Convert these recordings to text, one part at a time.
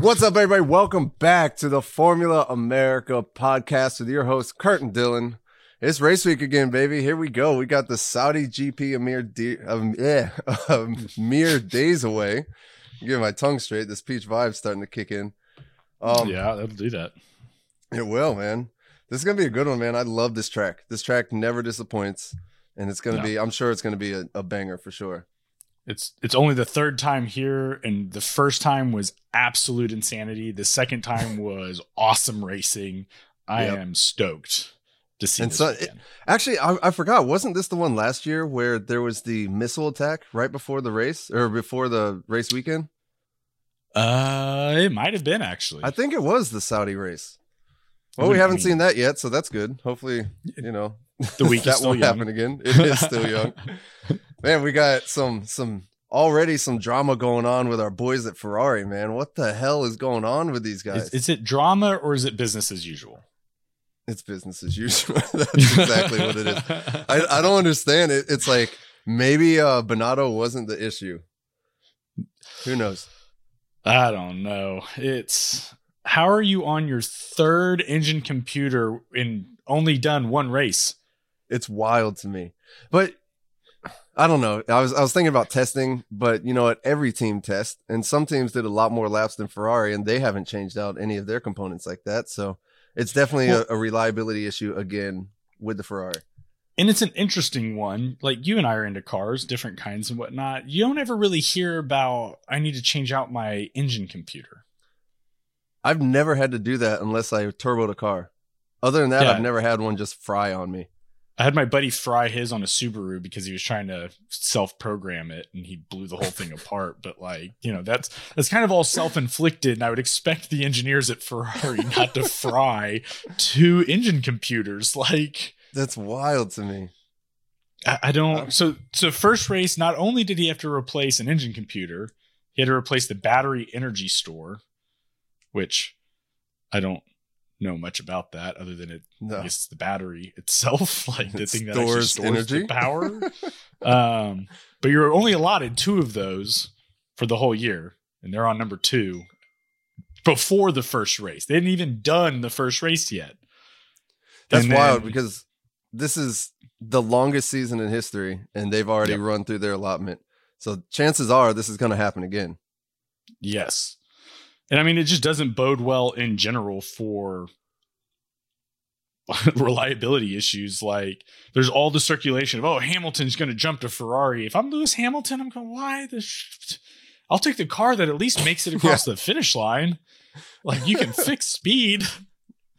What's up, everybody? Welcome back to the Formula America podcast with your host, Kurt and Dylan. It's race week again, baby. Here we go. We got the Saudi GP a mere, de- um, yeah, a mere days away. Get my tongue straight. This peach vibe's starting to kick in. Um, yeah, that'll do that. It will, man. This is gonna be a good one, man. I love this track. This track never disappoints, and it's gonna no. be. I'm sure it's gonna be a, a banger for sure. It's it's only the third time here, and the first time was absolute insanity. The second time was awesome racing. I yep. am stoked to see. And so, it, actually, I, I, forgot. Wasn't this the one last year where there was the missile attack right before the race or before the race weekend? Uh, it might have been actually. I think it was the Saudi race. Well, we haven't seen that yet, so that's good. Hopefully, you know, the week that won't young. happen again. It is still young. man, we got some some already some drama going on with our boys at Ferrari. Man, what the hell is going on with these guys? Is, is it drama or is it business as usual? It's business as usual. That's exactly what it is. I, I don't understand it. It's like maybe uh Binotto wasn't the issue. Who knows? I don't know. It's how are you on your third engine computer in only done one race? It's wild to me. But I don't know. I was I was thinking about testing, but you know what? Every team tests, and some teams did a lot more laps than Ferrari, and they haven't changed out any of their components like that. So it's definitely well, a, a reliability issue again with the Ferrari. And it's an interesting one. Like you and I are into cars, different kinds and whatnot. You don't ever really hear about I need to change out my engine computer. I've never had to do that unless I turboed a car. Other than that, yeah. I've never had one just fry on me. I had my buddy fry his on a Subaru because he was trying to self-program it and he blew the whole thing apart. But like, you know, that's that's kind of all self-inflicted. And I would expect the engineers at Ferrari not to fry two engine computers. Like that's wild to me. I, I don't. So so first race, not only did he have to replace an engine computer, he had to replace the battery energy store, which I don't know much about that other than it no. it's the battery itself like the it thing that stores, stores energy. power. Um but you're only allotted two of those for the whole year and they're on number two before the first race. They hadn't even done the first race yet. That's and wild because this is the longest season in history and they've already yep. run through their allotment. So chances are this is going to happen again. Yes and I mean, it just doesn't bode well in general for reliability issues. Like, there's all the circulation of, oh, Hamilton's going to jump to Ferrari. If I'm Lewis Hamilton, I'm going, why the? Sh-? I'll take the car that at least makes it across yeah. the finish line. Like, you can fix speed.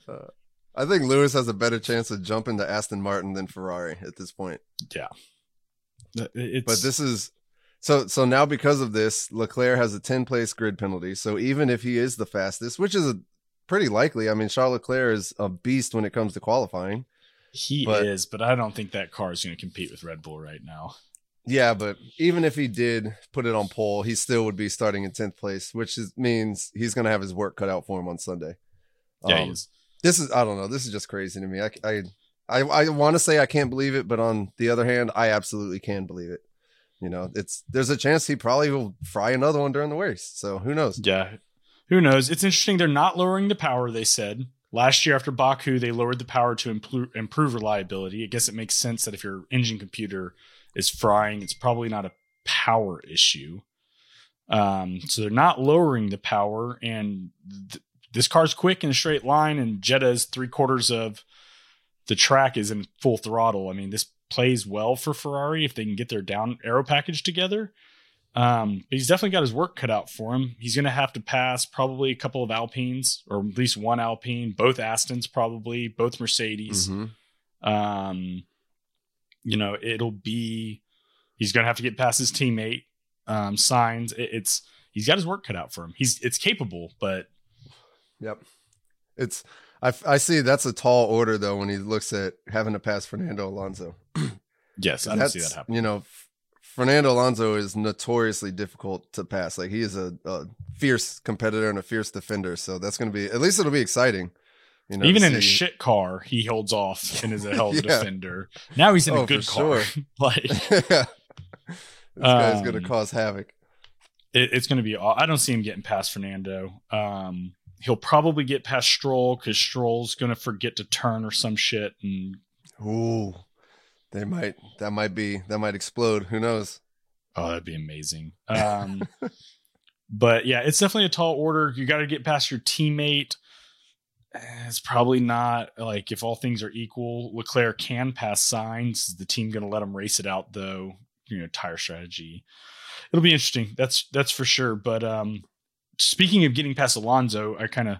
Uh, I think Lewis has a better chance of jumping to Aston Martin than Ferrari at this point. Yeah. It's, but this is so so now because of this, Leclerc has a 10 place grid penalty. So even if he is the fastest, which is a, pretty likely, I mean Charles Leclerc is a beast when it comes to qualifying. He but, is, but I don't think that car is going to compete with Red Bull right now. Yeah, but even if he did put it on pole, he still would be starting in 10th place, which is, means he's going to have his work cut out for him on Sunday. Yeah, um, is. This is I don't know. This is just crazy to me. I I I, I want to say I can't believe it, but on the other hand, I absolutely can believe it. You know, it's there's a chance he probably will fry another one during the race. So who knows? Yeah, who knows? It's interesting. They're not lowering the power. They said last year after Baku, they lowered the power to improve, improve reliability. I guess it makes sense that if your engine computer is frying, it's probably not a power issue. Um, so they're not lowering the power, and th- this car's quick in a straight line, and Jeddah's three quarters of the track is in full throttle. I mean, this plays well for Ferrari if they can get their down aero package together. Um, but he's definitely got his work cut out for him. He's going to have to pass probably a couple of Alpines or at least one Alpine, both Astons probably, both Mercedes. Mm-hmm. Um, you know, it'll be he's going to have to get past his teammate. Um, Sainz. It, it's he's got his work cut out for him. He's it's capable, but yep, it's I, I see that's a tall order though when he looks at having to pass Fernando Alonso. yes, I don't see that happen. You know, Fernando Alonso is notoriously difficult to pass. Like he is a, a fierce competitor and a fierce defender. So that's going to be at least it'll be exciting. You know, Even in a shit car, he holds off and is a hell of a yeah. defender. Now he's in oh, a good car. Sure. like, yeah. this guy's um, going to cause havoc. it, it's going to be. I don't see him getting past Fernando. Um, he'll probably get past Stroll because Stroll's going to forget to turn or some shit, and Ooh, they might. That might be. That might explode. Who knows? oh, that'd be amazing. Um, but yeah, it's definitely a tall order. You got to get past your teammate. Eh, It's probably not like if all things are equal, Leclerc can pass Sainz. Is the team going to let him race it out though? You know, tire strategy. It'll be interesting. That's that's for sure. But um, speaking of getting past Alonso, I kind of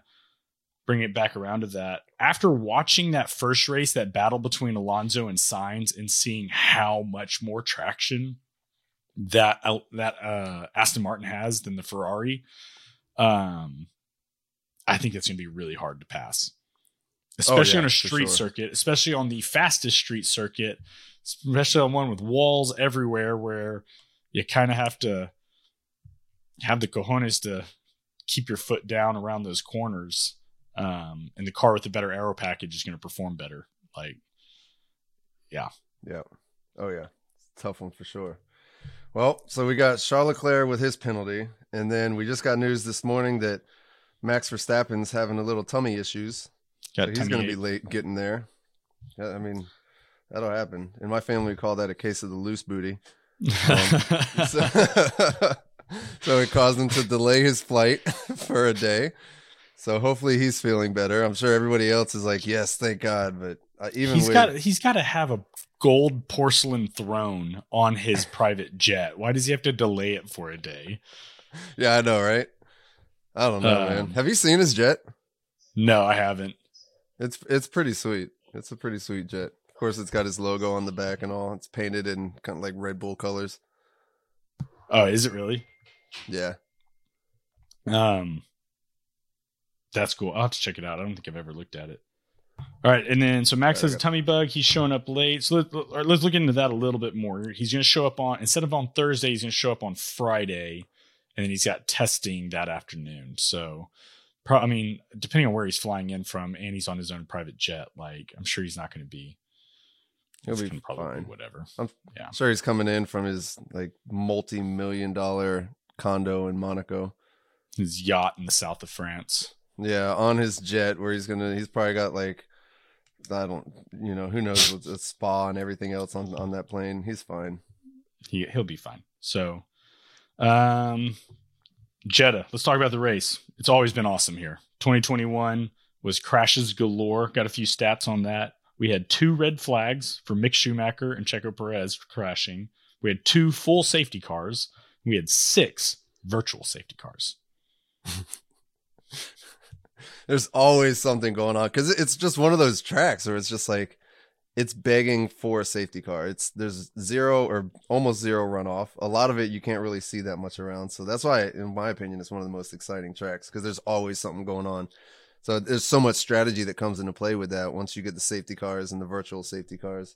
bring it back around to that. After watching that first race, that battle between Alonso and Sainz, and seeing how much more traction that that uh, Aston Martin has than the Ferrari, um, I think it's going to be really hard to pass, especially yeah, on a street sure. circuit, especially on the fastest street circuit, especially on one with walls everywhere, where you kind of have to have the cojones to keep your foot down around those corners. Um, and the car with the better aero package is going to perform better. Like, Yeah. Yeah, oh yeah. Tough one for sure. Well, so we got Charles Leclerc with his penalty, and then we just got news this morning that Max Verstappen's having a little tummy issues. So he's going to be late getting there. Yeah, I mean, that'll happen. In my family, we call that a case of the loose booty. So, so it caused him to delay his flight for a day. So hopefully he's feeling better. I'm sure everybody else is like, yes, thank God. But uh, even he's with, got he's got to have a gold porcelain throne on his private jet. Why does he have to delay it for a day? yeah, I know, right? I don't know, man. Um, Have you seen his jet? No, I haven't. It's it's pretty sweet. It's a pretty sweet jet. Of course, it's got his logo on the back and all. It's painted in kind of like Red Bull colors. Oh, is it really? Yeah. Um, that's cool. I'll have to check it out. I don't think I've ever looked at it. All right, and then so Max Yeah, has a tummy bug. He's showing up late. So let, right, let's look into that a little bit more. He's going to show up on instead of on Thursday, he's going to show up on Friday, and then he's got testing that afternoon. So, pro- I mean, depending on where he's flying in from, and he's on his own private jet, like I'm sure he's not going to be. He'll be probably fine. Whatever. I'm sure he's coming in from his like multi-million dollar condo in Monaco. His yacht in the south of France. Yeah, on his jet where he's gonna. He's probably got like, I don't, you know, who knows, with a spa and everything else on on that plane. He's fine. he he'll be fine. So, um, Jeddah. Let's talk about the race. It's always been awesome here. 2021 was crashes galore. Got a few stats on that. We had two red flags for Mick Schumacher and Checo Perez crashing. We had two full safety cars. We had six virtual safety cars. There's always something going on because it's just one of those tracks where it's just like it's begging for a safety car. It's there's zero or almost zero runoff. A lot of it you can't really see that much around. So that's why, in my opinion, it's one of the most exciting tracks because there's always something going on. So there's so much strategy that comes into play with that once you get the safety cars and the virtual safety cars.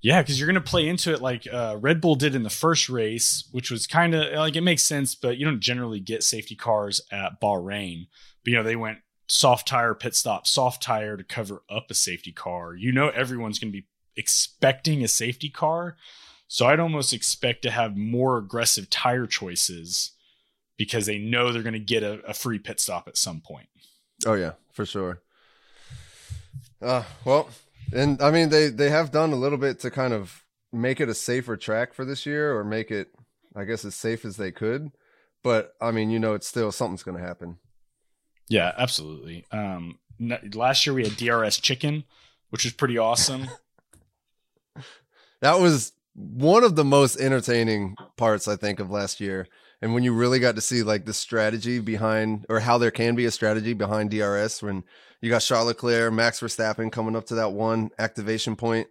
Yeah, because you're going to play into it like uh, Red Bull did in the first race, which was kind of like it makes sense, but you don't generally get safety cars at Bahrain. But you know, they went soft tire pit stop, soft tire to cover up a safety car. You know, everyone's going to be expecting a safety car. So I'd almost expect to have more aggressive tire choices because they know they're going to get a, a free pit stop at some point. Oh yeah, for sure. Uh, well, and I mean they they have done a little bit to kind of make it a safer track for this year, or make it, I guess, as safe as they could. But I mean, you know, it's still something's going to happen. Yeah, absolutely. Um, n- last year we had DRS chicken, which was pretty awesome. That was one of the most entertaining parts, I think, of last year. And when you really got to see like the strategy behind, or how there can be a strategy behind DRS, when you got Charles Leclerc, Max Verstappen coming up to that one activation point,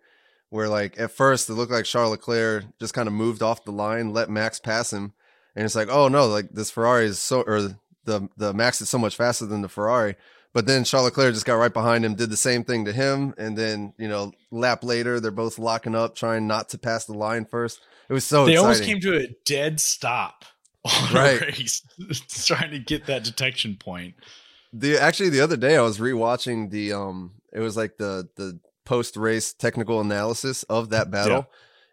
where like at first it looked like Charles Leclerc just kind of moved off the line, let Max pass him, and it's like, oh no, like this Ferrari is so, or the the Max is so much faster than the Ferrari. But then Charles Leclerc just got right behind him, did the same thing to him, and then you know, lap later, they're both locking up, trying not to pass the line first. It was so they exciting. almost came to a dead stop on Right. a race, trying to get that detection point. the actually the other day I was rewatching the um, it was like the the post race technical analysis of that battle,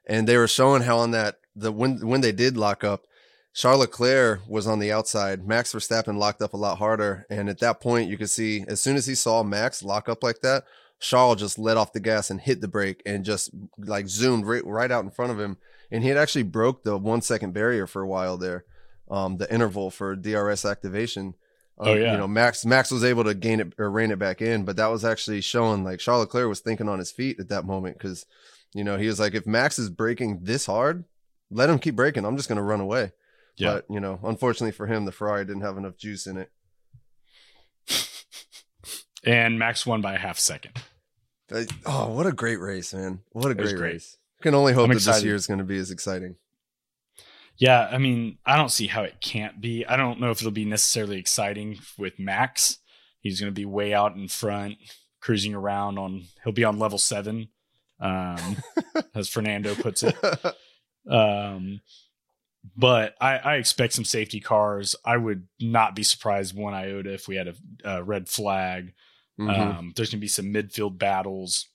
and they were showing how on that the when when they did lock up, Charles Leclerc was on the outside. Max Verstappen locked up a lot harder. And at that point, you could see as soon as he saw Max lock up like that, Charles just let off the gas and hit the brake and just like zoomed right, right out in front of him. And he had actually broke the one second barrier for a while there, um, the interval for DRS activation. Um, Oh, yeah. You know, Max Max was able to gain it or rein it back in, but that was actually showing like Charles Leclerc was thinking on his feet at that moment because, you know, he was like, if Max is braking this hard, let him keep braking. I'm just going to run away. Yeah. But, you know, unfortunately for him, the Ferrari didn't have enough juice in it. And Max won by a half second. Oh, what a great race, man. What a great, great. race. Can only hope I'm that this year is going to be as exciting. Yeah, I mean, I don't see how it can't be. I don't know if it'll be necessarily exciting with Max. He's going to be way out in front, cruising around on. He'll be on level seven, um, as Fernando puts it. Um, but I, I expect some safety cars. I would not be surprised one iota if we had a, a red flag. Mhm. Um, there's going to be some midfield battles.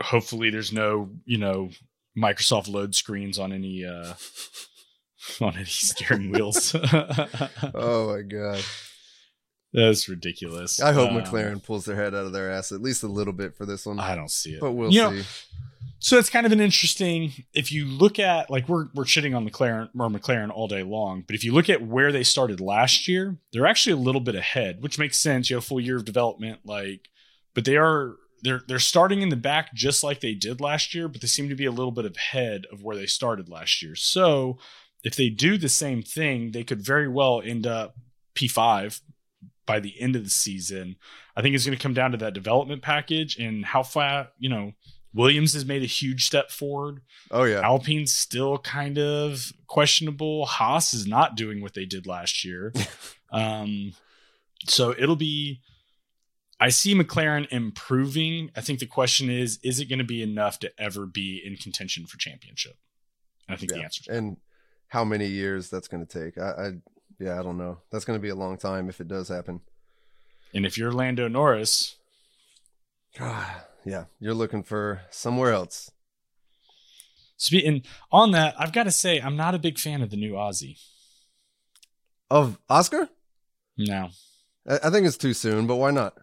Hopefully, there's no you know Microsoft load screens on any uh, on any steering wheels. oh my god! That's ridiculous. I hope Um, McLaren pulls their head out of their ass at least a little bit for this one, I don't see it. but we'll You know, see. So it's kind of an interesting. If you look at like we're we're shitting on McLaren or McLaren all day long, but if you look at where they started last year, they're actually a little bit ahead, which makes sense. You have a full year of development, like, but they are they're they're starting in the back just like they did last year, but they seem to be a little bit ahead of where they started last year. So if they do the same thing, they could very well end up P five by the end of the season. I think it's going to come down to that development package and how far you know Williams has made a huge step forward. Oh yeah, Alpine's still kind of questionable. Haas is not doing what they did last year. um, so it'll be. I see McLaren improving. I think the question is, is it going to be enough to ever be in contention for championship? And I think the answer is and how many years that's going to take? I, I yeah, I don't know. That's going to be a long time if it does happen. And if you're Lando Norris, Ah, yeah, you're looking for somewhere else. and on that, I've got to say, I'm not a big fan of the new Aussie. Of Oscar, No, I think it's too soon, but why not?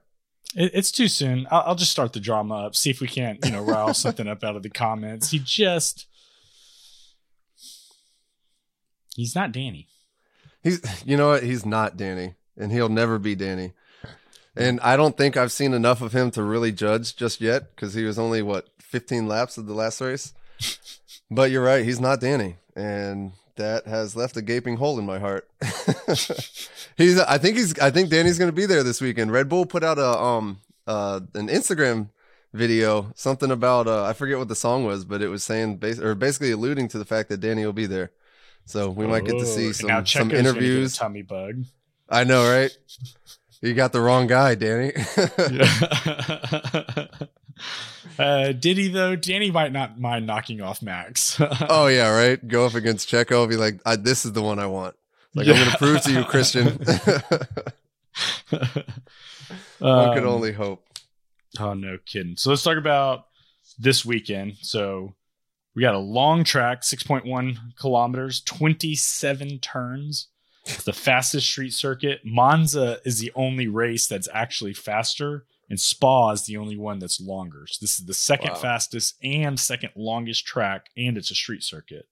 It, it's too soon. I'll, I'll just start the drama up. See if we can't, you know, rile something up out of the comments. He just, he's not Danny. He's, you know what? He's not Danny, and he'll never be Danny. And I don't think I've seen enough of him to really judge just yet because he was only what 15 laps of the last race. But you're right, he's not Danny, and that has left a gaping hole in my heart. he's, I think he's, I think Danny's going to be there this weekend. Red Bull put out a um uh an Instagram video, something about uh I forget what the song was, but it was saying bas- or basically alluding to the fact that Danny will be there. So we might get to Oh, see some now some Checo's gonna get a interviews. tummy bug. I know, right? You got the wrong guy, Danny. uh, did he though? Danny might not mind knocking off Max. oh yeah, right. Go up against Checo, be like, I, "This is the one I want." Like I'm going to prove to you, Christian. One could Um, only hope. Oh, no kidding. So let's talk about this weekend. So we got a long track, 6.1 kilometers, 27 turns. It's the fastest street circuit. Monza is the only race that's actually faster, and Spa is the only one that's longer. So this is the second Wow. fastest and second longest track, and it's a street circuit.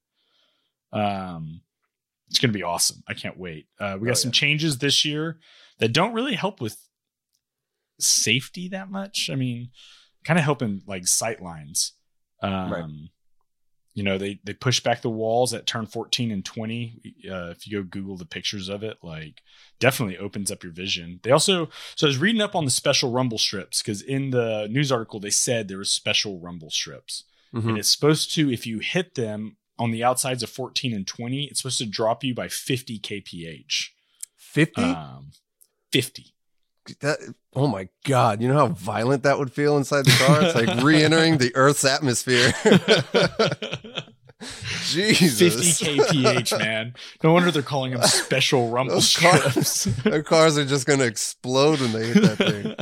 Um, it's going to be awesome. I can't wait. Uh, we got Oh, some yeah. changes this year that don't really help with safety that much. I mean, kind of helping like sight lines. Um, Right. You know, they they push back the walls at turn 14 and 20. Uh, if you go Google the pictures of it, like definitely opens up your vision. They also so I was reading up on the special rumble strips because in the news article they said there was special rumble strips Mhm. and it's supposed to if you hit them on the outsides of 14 and 20 it's supposed to drop you by 50 kph 50? um 50 that, oh my god! You know how violent that would feel inside the car? It's like re-entering the Earth's atmosphere. Jesus, 50 kph man no wonder they're calling them special rumble cars- Their cars are just going to explode when they hit that thing.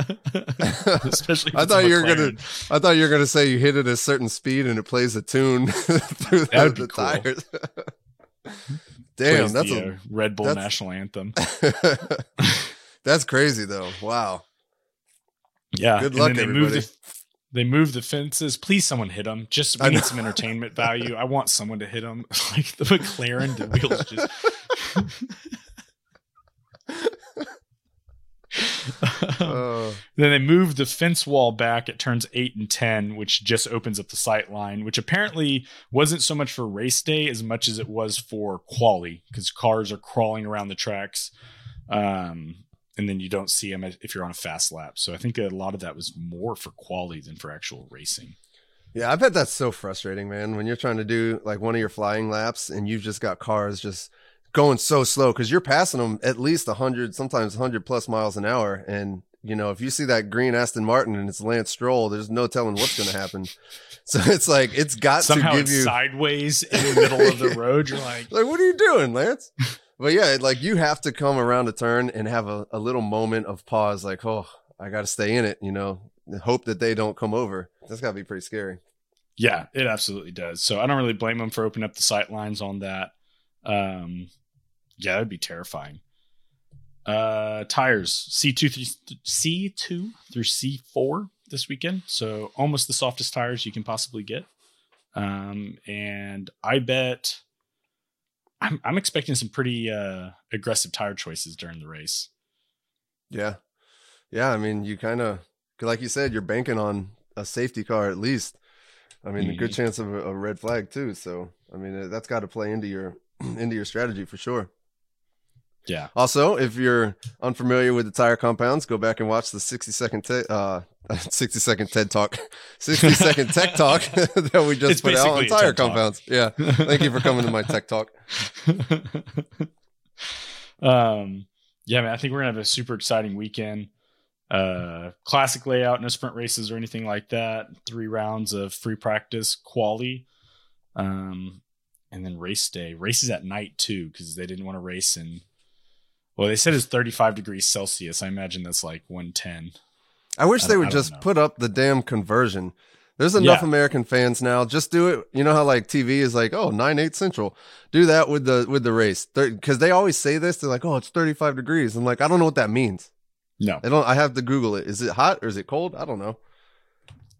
especially I thought you were gonna. I thought you were gonna say you hit it at a certain speed and it plays a tune through the, the cool. tires. Damn, that's the, a uh, Red Bull national anthem. That's crazy though. Wow. Yeah. Good luck, then they move everybody. the they move the fences. Please, someone hit them. Just we I need some entertainment value. I want someone to hit them. like the McLaren, the wheels just. Uh, Then they move the fence wall back at turns eight and 10, which just opens up the sight line, which apparently wasn't so much for race day as much as it was for quality because cars are crawling around the tracks. Um, and then you don't see them if you're on a fast lap. So I think a lot of that was more for quality than for actual racing. yeah, I bet that's so frustrating, man. When you're trying to do like one of your flying laps and you've just got cars just going so slow because you're passing them at least 100, sometimes 100 plus miles an hour. And, you know, if you see that green Aston Martin and it's Lance Stroll, there's no telling what's going to happen. So it's like, it's got Somehow to give it's you. sideways in the middle of the road. You're like, like, what are you doing, Lance? but yeah, like you have to come around a turn and have a, a little moment of pause, like, oh, I got to stay in it, you know, hope that they don't come over. That's got to be pretty scary. Yeah, it absolutely does. So I don't really blame them for opening up the sight lines on that. Um, yeah, that'd be terrifying. Uh, tires C two through C two through C four this weekend, so almost the softest tires you can possibly get. Um, and I bet I'm I'm expecting some pretty uh aggressive tire choices during the race. Yeah. Yeah. I mean, you kind of, like you said, you're banking on a safety car at least. I mean, a good chance of a, a red flag too. So, I mean, that's got to play into your into your strategy for sure. Yeah, Also, if you're unfamiliar with the tire compounds, go back and watch the 60 second te- uh 60 second TED talk, 60 second tech talk that we just It's put out on tire compounds. Yeah. Thank you for coming to my tech talk. um, yeah, man, I think we're gonna have a super exciting weekend. Uh, classic layout, no sprint races or anything like that. Three rounds of free practice, quali, um, and then race day. Races at night too because they didn't want to race in. Well, they said it's 35 degrees Celsius. I imagine that's like 110. I wish I they would just know. put up the damn conversion. There's enough Yeah. American fans now. Just do it. You know how like TV is like, oh, 9 8 central. Do that with the with the race. Because they always say this. They're like, oh, it's 35 degrees. I'm like, I don't know what that means. No, I don't I have to Google it. Is it hot or is it cold? I don't know.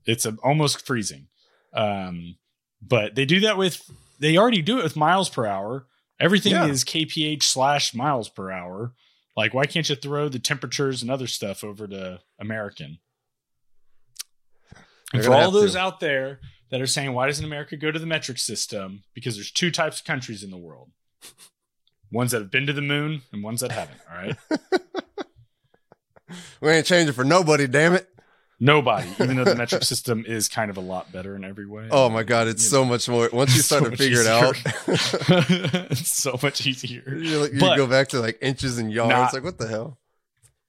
it's a, almost freezing. Um, but they do that with they already do it with miles per hour. Everything Yeah. is kph slash miles per hour. Like, why can't you throw the temperatures and other stuff over to American? They're And for all those to. out there that are saying, why doesn't America go to the metric system? Because there's two types of countries in the world ones that have been to the moon and ones that haven't. All right. We ain't changing for nobody, damn it. Nobody, even though the metric system is kind of a lot better in every way. Oh my god, it's You so much more. Once you So start to much figure it out, it's so much easier. you, you But- go back to like inches and yards. Not- like what the hell?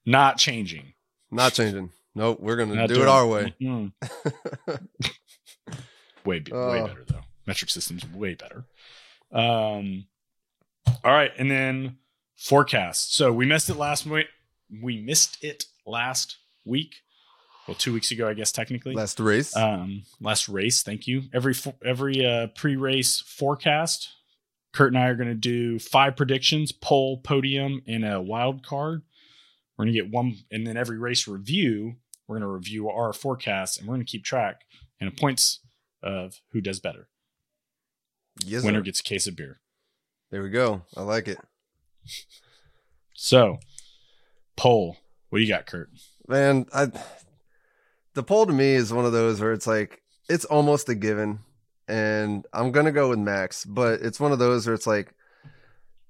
Not changing. Not changing. Nope, we're gonna do doing it our way. Way, be- way Oh. better though. Metric system's way better. Um, all right, and then forecast. So we missed it last week. We missed it last week. Well, two weeks ago, I guess technically. Last race. um last race thank you every every uh pre-race forecast kurt and i are going to do five predictions pole podium and a wild card we're going to get one and then every race review we're going to review our forecast and we're going to keep track and points of who does better yes, winner sir. gets a case of beer There we go. I like it. so pole what do you got kurt Man, I the poll to me is one of those where it's like it's almost a given, and I'm gonna go with Max, but it's one of those where it's like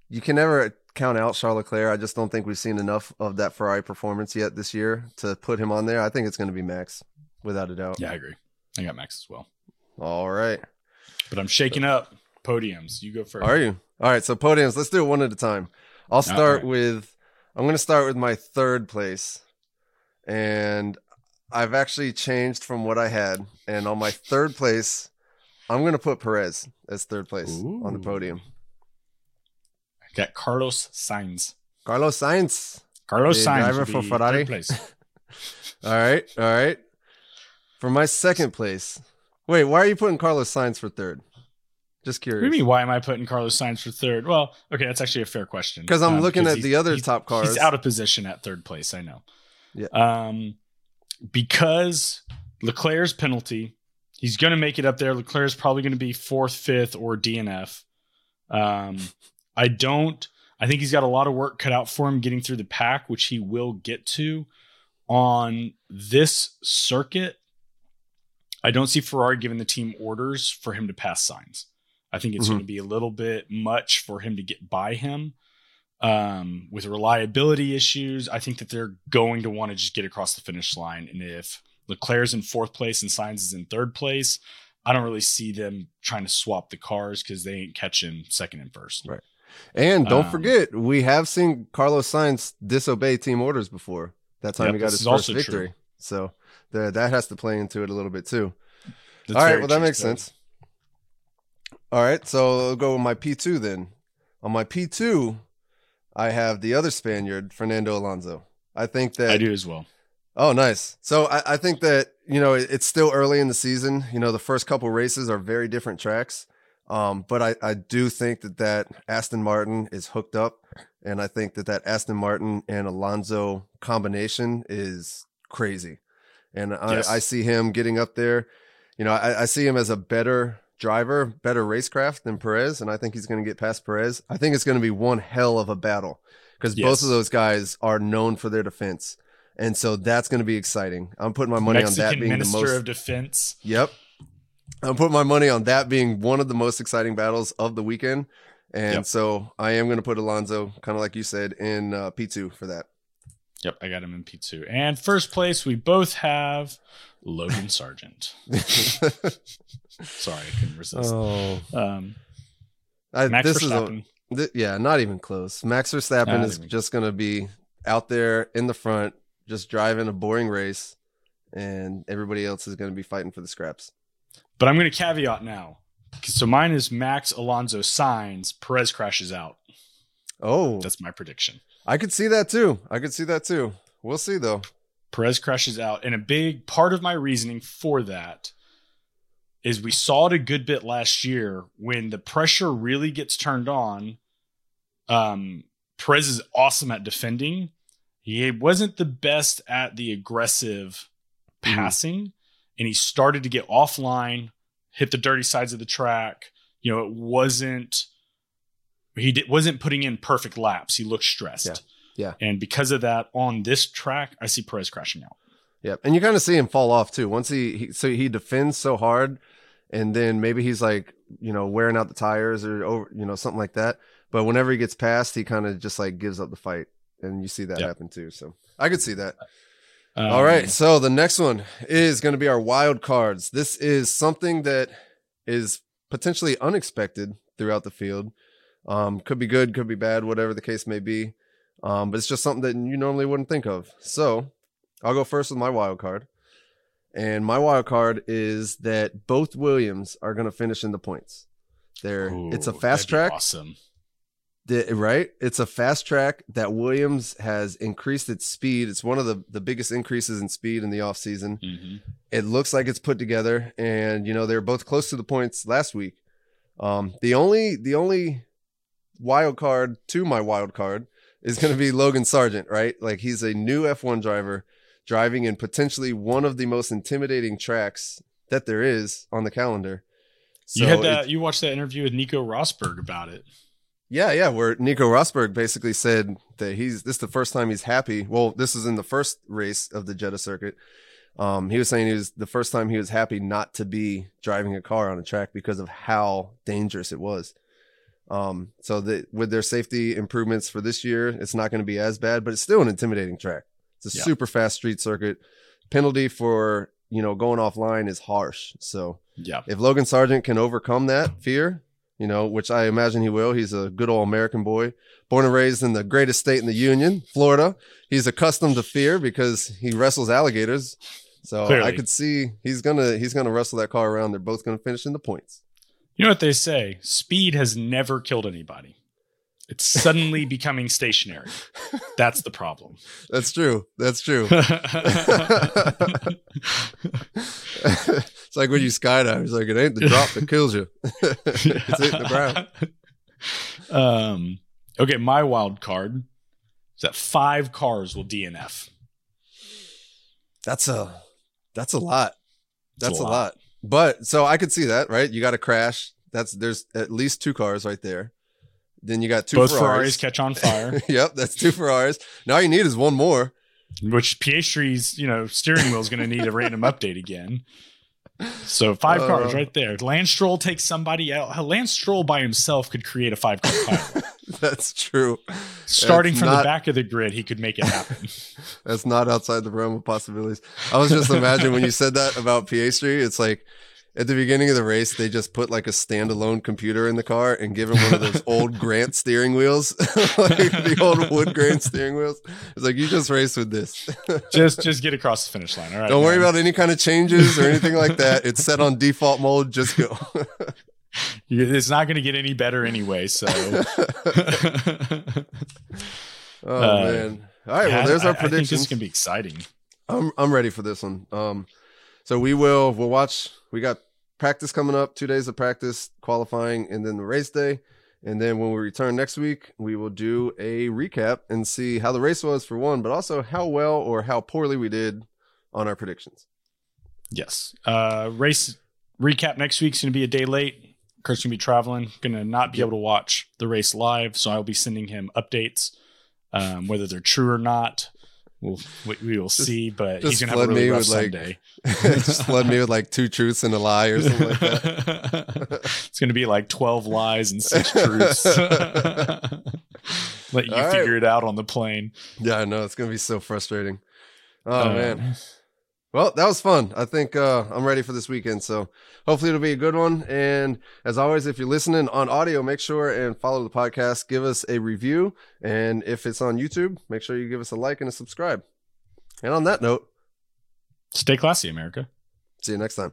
you can never count out Charles Leclerc. I just don't think we've seen enough of that Ferrari performance yet this year to put him on there. I think it's gonna be Max, without a doubt. yeah i agree i got max as well All right. but i'm shaking up podiums you go first Are you? All right, so podiums, let's do it one at a time. I'll start right. with I'm going to start with my third place. And I've actually changed from what I had. And on my third place, I'm going to put Perez as third place on the podium. I got carlos sainz Carlos Sainz. Carlos Sainz driver for Ferrari? place. All right, all right. For my second place. Wait, why are you putting Carlos Sainz for third? Just What do you mean? Why am I putting Carlos Sainz for third? Well, okay, that's actually a fair question. Because I'm Um, looking at the other top cars. He's out of position at third place. I know. Yeah. Um, because Leclerc's penalty, he's going to make it up there. Leclerc's probably going to be fourth, fifth, or DNF. Um, I don't. I think he's got a lot of work cut out for him getting through the pack, which he will get to on this circuit. I don't see Ferrari giving the team orders for him to pass Sainz. I think it's Mhm. going to be a little bit much for him to get by him um, with reliability issues. I think that they're going to want to just get across the finish line. And if Leclerc's in fourth place and Sainz is in third place, I don't really see them trying to swap the cars because they ain't catching second and first. Right. And don't Um, forget, we have seen Carlos Sainz disobey team orders before. That time Yep, he got his first victory. true. So the, that has to play into it a little bit too. That's All right, well that makes so- sense. All right, so I'll go with my P2 then. On my P2, I have the other Spaniard, Fernando Alonso. I think that I do as well. Oh, nice. So I, I think that you know it, it's still early in the season. You know, the first couple races are very different tracks, um, but I, I do think that that Aston Martin is hooked up, and I think that that Aston Martin and Alonso combination is crazy, and I, Yes. I see him getting up there. You know, I, I see him as a better driver, better racecraft than Perez, and I think he's going to get past Perez. I think it's going to be one hell of a battle because both of those guys are known for their defense. And so that's going to be exciting. I'm putting my money Mexican on that being Minister the most. of Defense. Yep. I'm putting my money on that being one of the most exciting battles of the weekend. And Yep. so I am going to put Alonso, kind of like you said, in uh, P2 for that. Yep, I got him in P2. And first place, we both have Logan Sargent. Sorry, I couldn't resist. oh, Um, I, Max this is a, Verstappen. th- yeah, not even close. Max Verstappen Not is even- just going to be out there in the front, just driving a boring race, and everybody else is going to be fighting for the scraps. but I'm going to caveat now. So mine is Max Alonso Sainz, Perez crashes out. Oh, That's my prediction. I could see that too. I could see that too. We'll see though. Perez crashes out. And a big part of my reasoning for that is we saw it a good bit last year when the pressure really gets turned on. Um, Perez is awesome at defending. He wasn't the best at the aggressive Mhm. passing, and he started to get offline, hit the dirty sides of the track. You know, it wasn't he did, wasn't putting in perfect laps. He looked stressed. Yeah. Yeah. And because of that, on this track, I see Perez crashing out. Yep. And you kind of see him fall off too. Once he, he so he defends so hard and then maybe he's like, you know, wearing out the tires or over, you know, something like that. But whenever he gets past, he kind of just like gives up the fight. And you see that Yep. happen too. So I could see that. Um, All right. So the next one is going to be our wild cards. This is something that is potentially unexpected throughout the field. Um, could be good, could be bad, whatever the case may be. Um, but it's just something that you normally wouldn't think of. So I'll go first with my wild card. And my wild card is that both Williams are going to finish in the points. There, it's a fast track. Awesome. The- right? It's a fast track that Williams has increased its speed. It's one of the, the biggest increases in speed in the offseason. hmm It looks like it's put together, and you know they're both close to the points last week. Um, the only the only wild card to my wild card is going to be Logan Sargent, right? Like he's a new F1 driver driving in potentially one of the most intimidating tracks that there is on the calendar. So you had it- that. You watched that interview with Nico Rosberg about it. Yeah, yeah, where Nico Rosberg basically said that he's this is the first time he's happy. Well, this is in the first race of the Jeddah circuit. Um, he was saying he was the first time he was happy not to be driving a car on a track because of how dangerous it was. Um, so that with their safety improvements for this year, it's not going to be as bad, but it's still an intimidating track. It's a Yeah. super fast street circuit. Penalty for you know going offline is harsh. So Yeah. if Logan Sargent can overcome that fear, you know, which I imagine he will, he's a good old American boy, born and raised in the greatest state in the union, Florida. He's accustomed to fear because he wrestles alligators. So I Clearly. could see he's gonna he's gonna wrestle that car around. They're both gonna finish in the points. You know what they say? Speed has never killed anybody. It's suddenly becoming stationary. That's the problem. That's true. That's true. it's like when you skydive. It's like it ain't the drop that kills you. it's hitting the ground. Um. Okay, my wild card is that five cars will DNF. That's a that's a lot. A That's a lot. lot. But so I could see that, right? You got to crash. That's there's at least two cars right there. Then you got two Both Ferraris Ferraris. catch on fire, yep, that's two Ferraris. Now you need is one more. which Piastri's you know steering wheel is going to need a random update again. So five Uh, cars right there. Lance Stroll takes somebody out. Lance Stroll by himself could create a five car pile. That's true. Starting That's from not- the back of the grid, he could make it happen. That's not outside the realm of possibilities. I was just imagining when you said that about Piastri, it's like at the beginning of the race, they just put like a standalone computer in the car and give him one of those old Grant steering wheels, like the old wood grain steering wheels. It's like you just race with this. just just get across the finish line. All right. Don't worry man. about any kind of changes or anything like that. It's set on default mode. Just go. It's not going to get any better anyway. So Oh Uh, man! All right, Yeah, well, there's I- our I think this predictions. to be exciting. I'm I'm ready for this one. Um, so we will we'll watch. We got practice coming up, two days of practice, qualifying, and then the race day. And then when we return next week, we will do a recap and see how the race was for one, but also how well or how poorly we did on our predictions. Yes. Uh, race recap next week's going to be a day late. Kurt's going to be traveling, going to not be able to watch the race live. So I'll be sending him updates, um, whether they're true or not. We'll, we, we will see, but he's going to have a flood really me rough with, like, Just flood me with like two truths and a lie or something like that. it's going to be like 12 lies and six truths. Let you All right. figure it out on the plane. Yeah, I know it's gonna be so frustrating. Oh Uh, man. Well, that was fun. I think uh, I'm ready for this weekend. So hopefully it'll be a good one. And as always, if you're listening on audio, make sure and follow the podcast. Give us a review. And if it's on YouTube, make sure you give us a like and a subscribe. And on that note, Stay classy, America. see you next time.